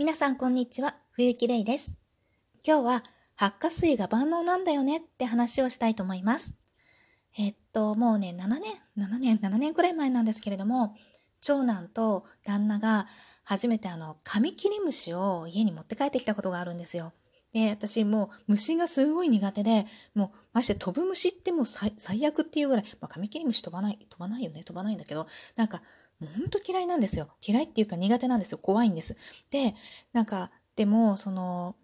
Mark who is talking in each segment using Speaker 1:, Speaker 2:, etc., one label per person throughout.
Speaker 1: 皆さんこんにちは、冬木玲です。今日は発火水が万能なんだよねって話をしたいと思います。えっと、もうね、7年、7年、7年くらい前なんですけれども、長男と旦那が初めてあの、カミキリムシを家に持って帰ってきたことがあるんですよ。で、私もう虫がすごい苦手で、もうまして飛ぶ虫ってもう最悪っていうぐらい、まあカミキリムシ飛ばない、飛ばないよね、飛ばないんだけど、なんか、もうほんと嫌いなんですよ。嫌いっていうか苦手なんですよ。怖いんです。で、なんか、でも、その、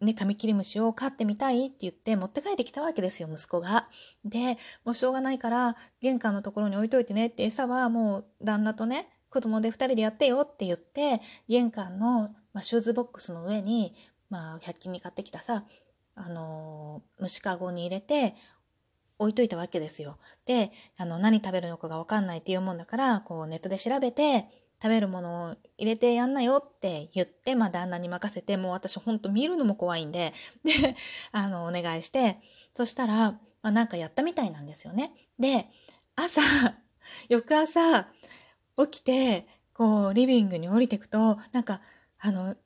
Speaker 1: ね、カミキリムシを飼ってみたいって言って持って帰ってきたわけですよ、息子が。で、もうしょうがないから、玄関のところに置いといてねって餌はもう旦那とね、子供で2人でやってよって言って、玄関の、まあ、シューズボックスの上に、まあ、100均に買ってきたさ、あのー、虫かごに入れて、置いといたわけですよ。で、あの、何食べるのかがわかんないっていうもんだから、こう、ネットで調べて、食べるものを入れてやんなよって言って、まあ、旦那に任せて、もう私ほんと見るのも怖いんで、で、あの、お願いして、そしたら、まあ、なんかやったみたいなんですよね。で、朝、翌朝、起きて、こう、リビングに降りてくと、なんか、あの、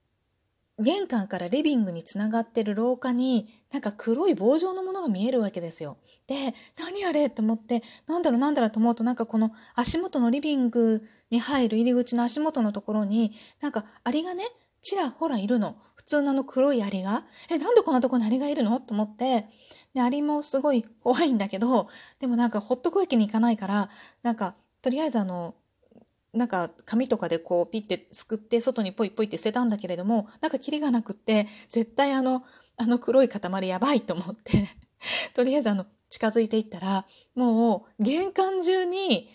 Speaker 1: 玄関からリビングにつながってる廊下に、なんか黒い棒状のものが見えるわけですよ。で、何あれって思って、なんだろうなんだろうと思うと、なんかこの足元のリビングに入る入り口の足元のところに、なんかアリがね、ちらほらいるの。普通のあの黒いアリが。え、なんでこんなとこにアリがいるのと思って、で、アリもすごい怖いんだけど、でもなんかほっとくわけにいかないから、なんか、とりあえずあの、なんか紙とかでこうピッてすくって外にポイポイって捨てたんだけれども、なんかキリがなくって、絶対あの、あの黒い塊やばいと思って とりあえずあの、近づいていったら、もう玄関中に、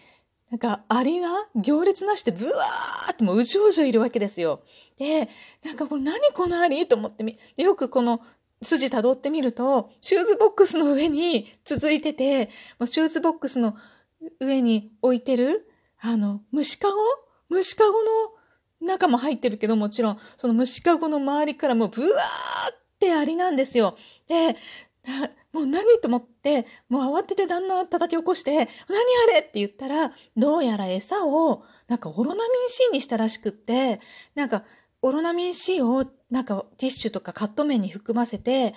Speaker 1: なんかアリが行列なしてブワーってもううじょうじょいるわけですよ。で、なんかこれ何このアリと思ってみ、よくこの筋辿ってみると、シューズボックスの上に続いてて、もうシューズボックスの上に置いてるあの、虫かご？虫かごの中も入ってるけど、もちろん、その虫かごの周りからもうブワーってアリなんですよ。で、もう何と思って、もう慌てて旦那を叩き起こして、何あれって言ったら、どうやら餌を、なんかオロナミン C にしたらしくって、なんか、オロナミン C を、なんかティッシュとかカット麺に含ませて、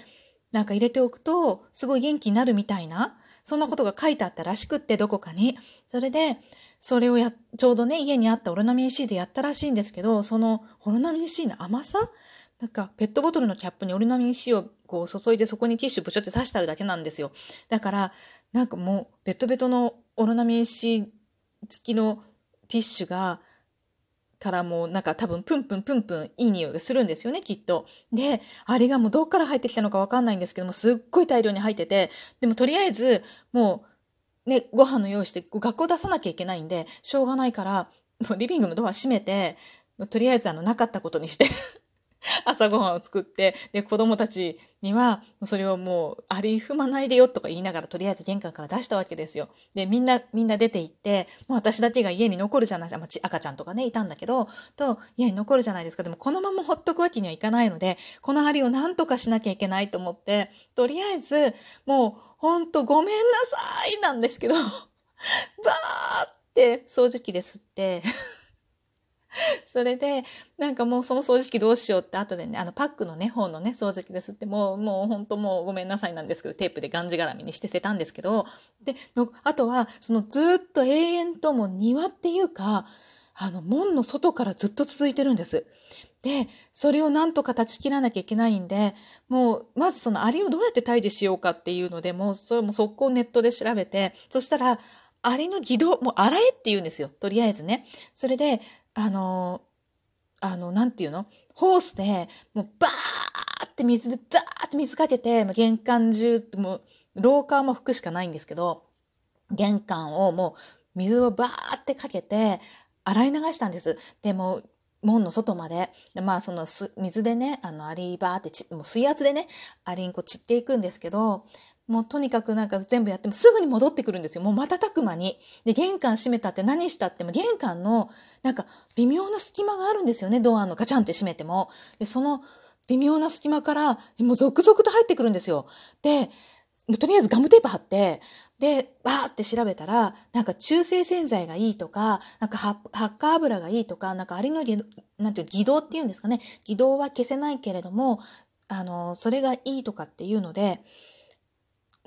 Speaker 1: なんか入れておくと、すごい元気になるみたいな。そんなことが書いてあったらしくって、どこかに。それで、それをや、ちょうどね、家にあったオロナミン C でやったらしいんですけど、そのオロナミン C の甘さ？なんか、ペットボトルのキャップにオロナミン C をこう注いでそこにティッシュぶちょって刺してあるだけなんですよ。だから、なんかもう、ベトベトのオロナミン C 付きのティッシュが、からもうなんか多分プンプンプンプンいい匂いがするんですよね、きっと。で、あれがもうどっから入ってきたのかわかんないんですけども、すっごい大量に入ってて、でもとりあえず、もう、ね、ご飯の用意して学校出さなきゃいけないんで、しょうがないから、もうリビングのドア閉めて、とりあえずあの、なかったことにして 朝ごはんを作って、で、子供たちには、それをもう、あり踏まないでよとか言いながら、とりあえず玄関から出したわけですよ。で、みんな、みんな出て行って、もう私だけが家に残るじゃないですか。まあ、赤ちゃんとかね、いたんだけど、と、家に残るじゃないですか。でも、このままほっとくわけにはいかないので、この針を何とかしなきゃいけないと思って、とりあえず、もう、ほんとごめんなさいなんですけど、バーって掃除機で吸って それで、なんかもうその掃除機どうしようって後でね、あのパックのね、方のね、掃除機ですって、もう、もう本当もうごめんなさいなんですけど、テープでがんじがらみにして捨てたんですけど、で、の、あとは、そのずっと永遠とも庭っていうか、あの、門の外からずっと続いてるんです。で、それをなんとか断ち切らなきゃいけないんで、もう、まずそのアリをどうやって退治しようかっていうので、もう、それも速攻ネットで調べて、そしたら、アリの軌道、もう洗えって言うんですよ。とりあえずね。それで、あの、あの、なんていうの？ホースで、もうバーって水で、ザーって水かけて、玄関中、もう、廊下も拭くしかないんですけど、玄関をもう水をバーってかけて、洗い流したんです。でも、門の外まで。でまあ、その水でね、あの、アリバーってち、もう水圧でね、アリンコ散っていくんですけど、もうとにかくなんか全部やってもすぐに戻ってくるんですよ。もう瞬く間に。で、玄関閉めたって何したっても玄関のなんか微妙な隙間があるんですよね。ドアのガチャンって閉めても。で、その微妙な隙間からもう続々と入ってくるんですよ。で、とりあえずガムテープ貼って、で、バーって調べたら、なんか中性洗剤がいいとか、なんかハッカー油がいいとか、なんかありのなんていう、偽動っていうんですかね。偽動は消せないけれども、あの、それがいいとかっていうので、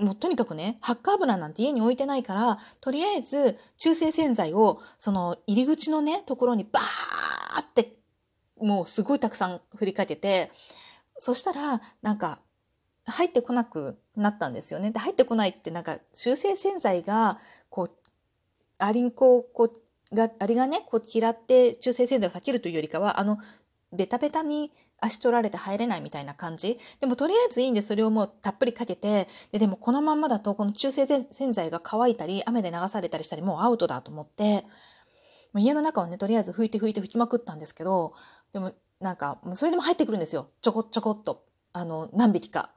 Speaker 1: もうとにかくね、ハッカー油なんて家に置いてないから、とりあえず中性洗剤をその入り口のね、ところにバーってもうすごいたくさん振りかけて、そしたらなんか入ってこなくなったんですよね。で入ってこないってなんか中性洗剤がこう、アリンコをこう、が、アリがね、こう嫌って中性洗剤を避けるというよりかは、あの、ベタベタに足取られて入れないみたいな感じ。でもとりあえずいいんでそれをもうたっぷりかけて、ででもこのまんまだとこの中性洗剤が乾いたり、雨で流されたりしたりもうアウトだと思って、家の中をね、とりあえず拭いて拭いて拭きまくったんですけど、でもなんか、それでも入ってくるんですよ。ちょこちょこっと。あの、何匹か。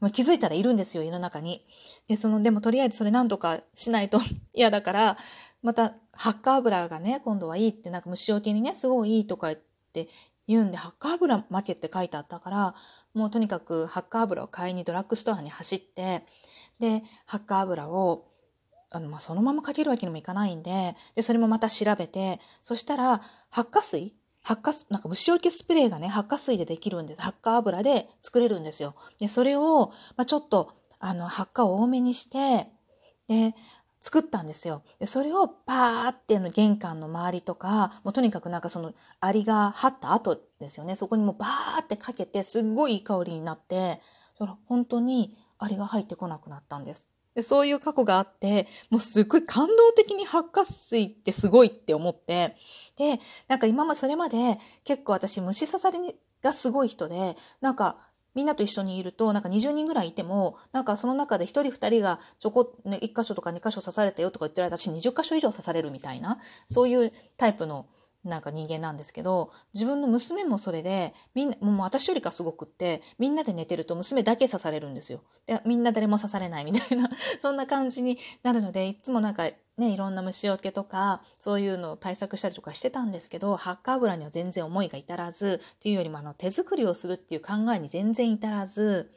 Speaker 1: もう気づいたらいるんですよ、家の中に。で、その、でもとりあえずそれ何とかしないと 嫌だから、また、ハッカー油がね、今度はいいって、なんか虫除けにね、すごいいいとか言って言うんで、ハッカー油負けって書いてあったから、もうとにかくハッカー油を買いにドラッグストアに走って、で、ハッカー油を、あの、まあ、そのままかけるわけにもいかないんで、で、それもまた調べて、そしたら、発火水発火、なんか虫除けスプレーがね、発火水でできるんです。発火油で作れるんですよ。で、それを、まあ、ちょっと、あの、発火を多めにして、で、作ったんですよ。で、それをパーっての玄関の周りとか、もうとにかくなんかそのアリが張った後ですよね。そこにもうバーってかけて、すっごいいい香りになって、ほら本当にアリが入ってこなくなったんです。でそういう過去があって、もうすっごい感動的に発火水ってすごいって思って、で、なんか今まそれまで結構私虫刺されがすごい人で、なんかみんなと一緒にいると、なんか20人ぐらいいても、なんかその中で1人2人がちょこ、ね、1箇所とか2箇所刺されたよとか言ってる間、私20箇所以上刺されるみたいな、そういうタイプのなんか人間なんですけど、自分の娘もそれで、みんな、もう私よりかすごくって、みんなで寝てると娘だけ刺されるんですよ。で、みんな誰も刺されないみたいな、そんな感じになるので、いつもなんかね、いろんな虫除けとか、そういうのを対策したりとかしてたんですけど、ハッカー油には全然思いが至らず、っていうよりもあの、手作りをするっていう考えに全然至らず、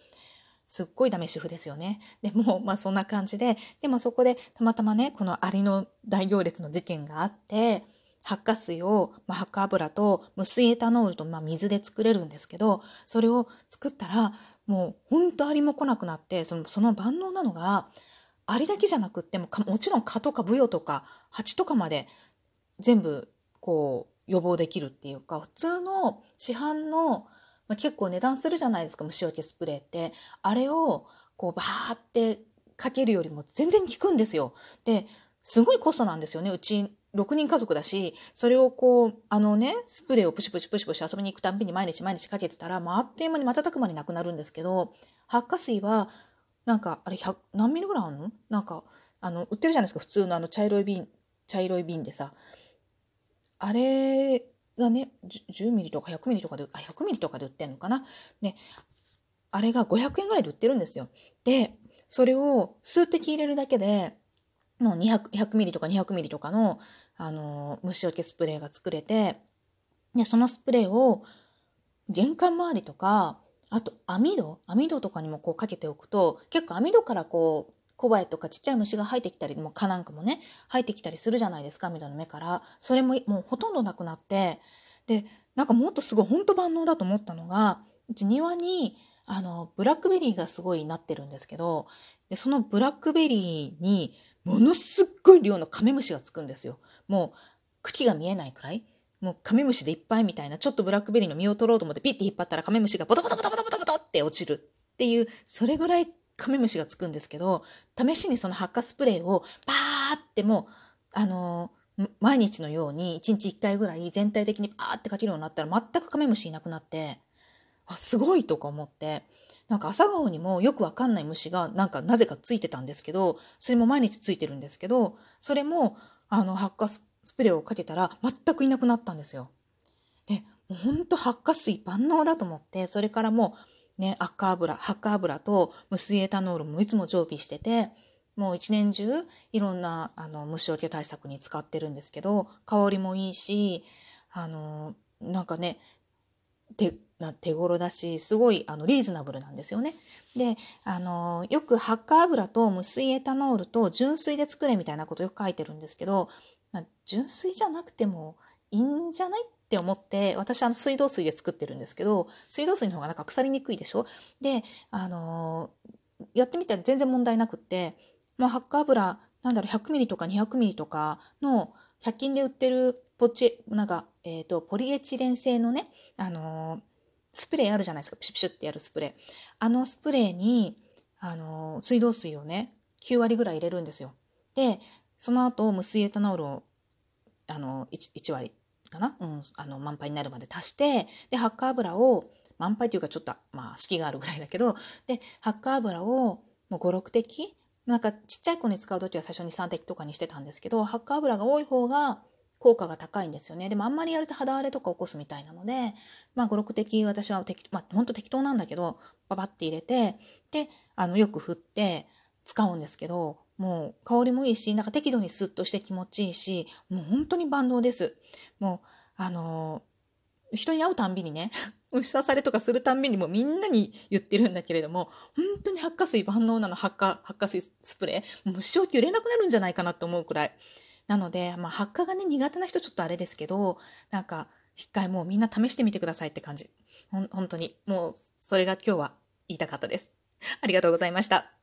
Speaker 1: すっごいダメ主婦ですよね。でも、まあそんな感じで、でもそこでたまたまね、このアリの大行列の事件があって、発火水を、まあ、発火油と無水エタノールと、まあ、水で作れるんですけど、それを作ったら、もう本当アリも来なくなって、そのその万能なのが、アリだけじゃなくってももちろん蚊とかブヨとか蜂とかまで全部こう予防できるっていうか普通の市販の、まあ、結構値段するじゃないですか虫除けスプレーってあれをこうバーってかけるよりも全然効くんですよ。ですごいコストなんですよねうち6人家族だし、それをこう、あのね、スプレーをプシュプシュプシュプシュ遊びに行くたんびに毎日毎日かけてたら、まあ、あっという間に瞬く間になくなるんですけど、発火水は、なんか、あれ、何ミリぐらいあるの？なんか、あの、売ってるじゃないですか、普通のあの、茶色い瓶、茶色い瓶でさ。あれがね、10ミリとか100ミリとかで、あ、100ミリとかで売ってんのかな？ね。あれが500円ぐらいで売ってるんですよ。で、それを数滴入れるだけで、もう200、100ミリとか200ミリとかの、あの、虫除けスプレーが作れて、で、そのスプレーを玄関周りとか、あと網戸網戸とかにもこうかけておくと、結構網戸からこう、小バエとかちっちゃい虫が入ってきたり、もう蚊なんかもね、入ってきたりするじゃないですか、網戸の目から。それももうほとんどなくなって、で、なんかもっとすごい本当万能だと思ったのが、うち庭に、あの、ブラックベリーがすごいなってるんですけど、で、そのブラックベリーに、ものすっごい量のカメムシがつくんですよ。もう茎が見えないくらい？もうカメムシでいっぱいみたいな、ちょっとブラックベリーの実を取ろうと思ってピッて引っ張ったらカメムシがボトボトボトボトボトボトって落ちるっていう、それぐらいカメムシがつくんですけど、試しにその発火スプレーをパーってもう、あのー、毎日のように1日1回ぐらい全体的にパーってかけるようになったら全くカメムシいなくなって、あ、すごいとか思って、なんか朝顔にもよくわかんない虫がなんかなぜかついてたんですけど、それも毎日ついてるんですけど、それもあの発火スプレーをかけたら全くいなくなったんですよ。で、もうほんと発火水万能だと思って、それからもうね、赤油、発火油と無水エタノールもいつも常備してて、もう一年中いろんなあの虫除け対策に使ってるんですけど、香りもいいし、あの、なんかね、手な手頃だしすごいあのリーズナブルなんですよね。であのよくハッカ油と無水エタノールと純水で作れみたいなことよく書いてるんですけど、まあ、純水じゃなくてもいいんじゃないって思って私あの水道水で作ってるんですけど水道水の方がなんか腐りにくいでしょ？であのやってみたら全然問題なくって、まあ、ハッカ油なんだろう 100ml とか 200ml とかの100均で売ってるポチなんか、えーと、ポリエチレン製のね、あの、スプレーあるじゃないですか。ピシュピシュってやるスプレー。あのスプレーに、あの、水道水をね、9割ぐらい入れるんですよ。で、その後、無水エタノールを、あの、1, 1割かな？うん、あの、満杯になるまで足して、で、ハッカー油を、満杯というかちょっと、まあ、隙があるぐらいだけど、で、ハッカー油を、もう5、6滴？なんか、ちっちゃい子に使う時は最初に3滴とかにしてたんですけど、ハッカー油が多い方が、効果が高いんですよね。でもあんまりやると肌荒れとか起こすみたいなので、まあ5、6滴私は適、まあ本当適当なんだけど、パパって入れて、で、あの、よく振って使うんですけど、もう香りもいいし、なんか適度にスッとして気持ちいいし、もう本当に万能です。もう、あの人に会うたんびにね、虫刺されとかするたんびにもみんなに言ってるんだけれども、本当に発火水万能なの発火、発火水スプレー、虫焼き売れなくなるんじゃないかなと思うくらい。なので、まあ、発火がね、苦手な人ちょっとあれですけど、なんか、一回もうみんな試してみてくださいって感じ。ほん、本当に。もう、それが今日は言いたかったです。ありがとうございました。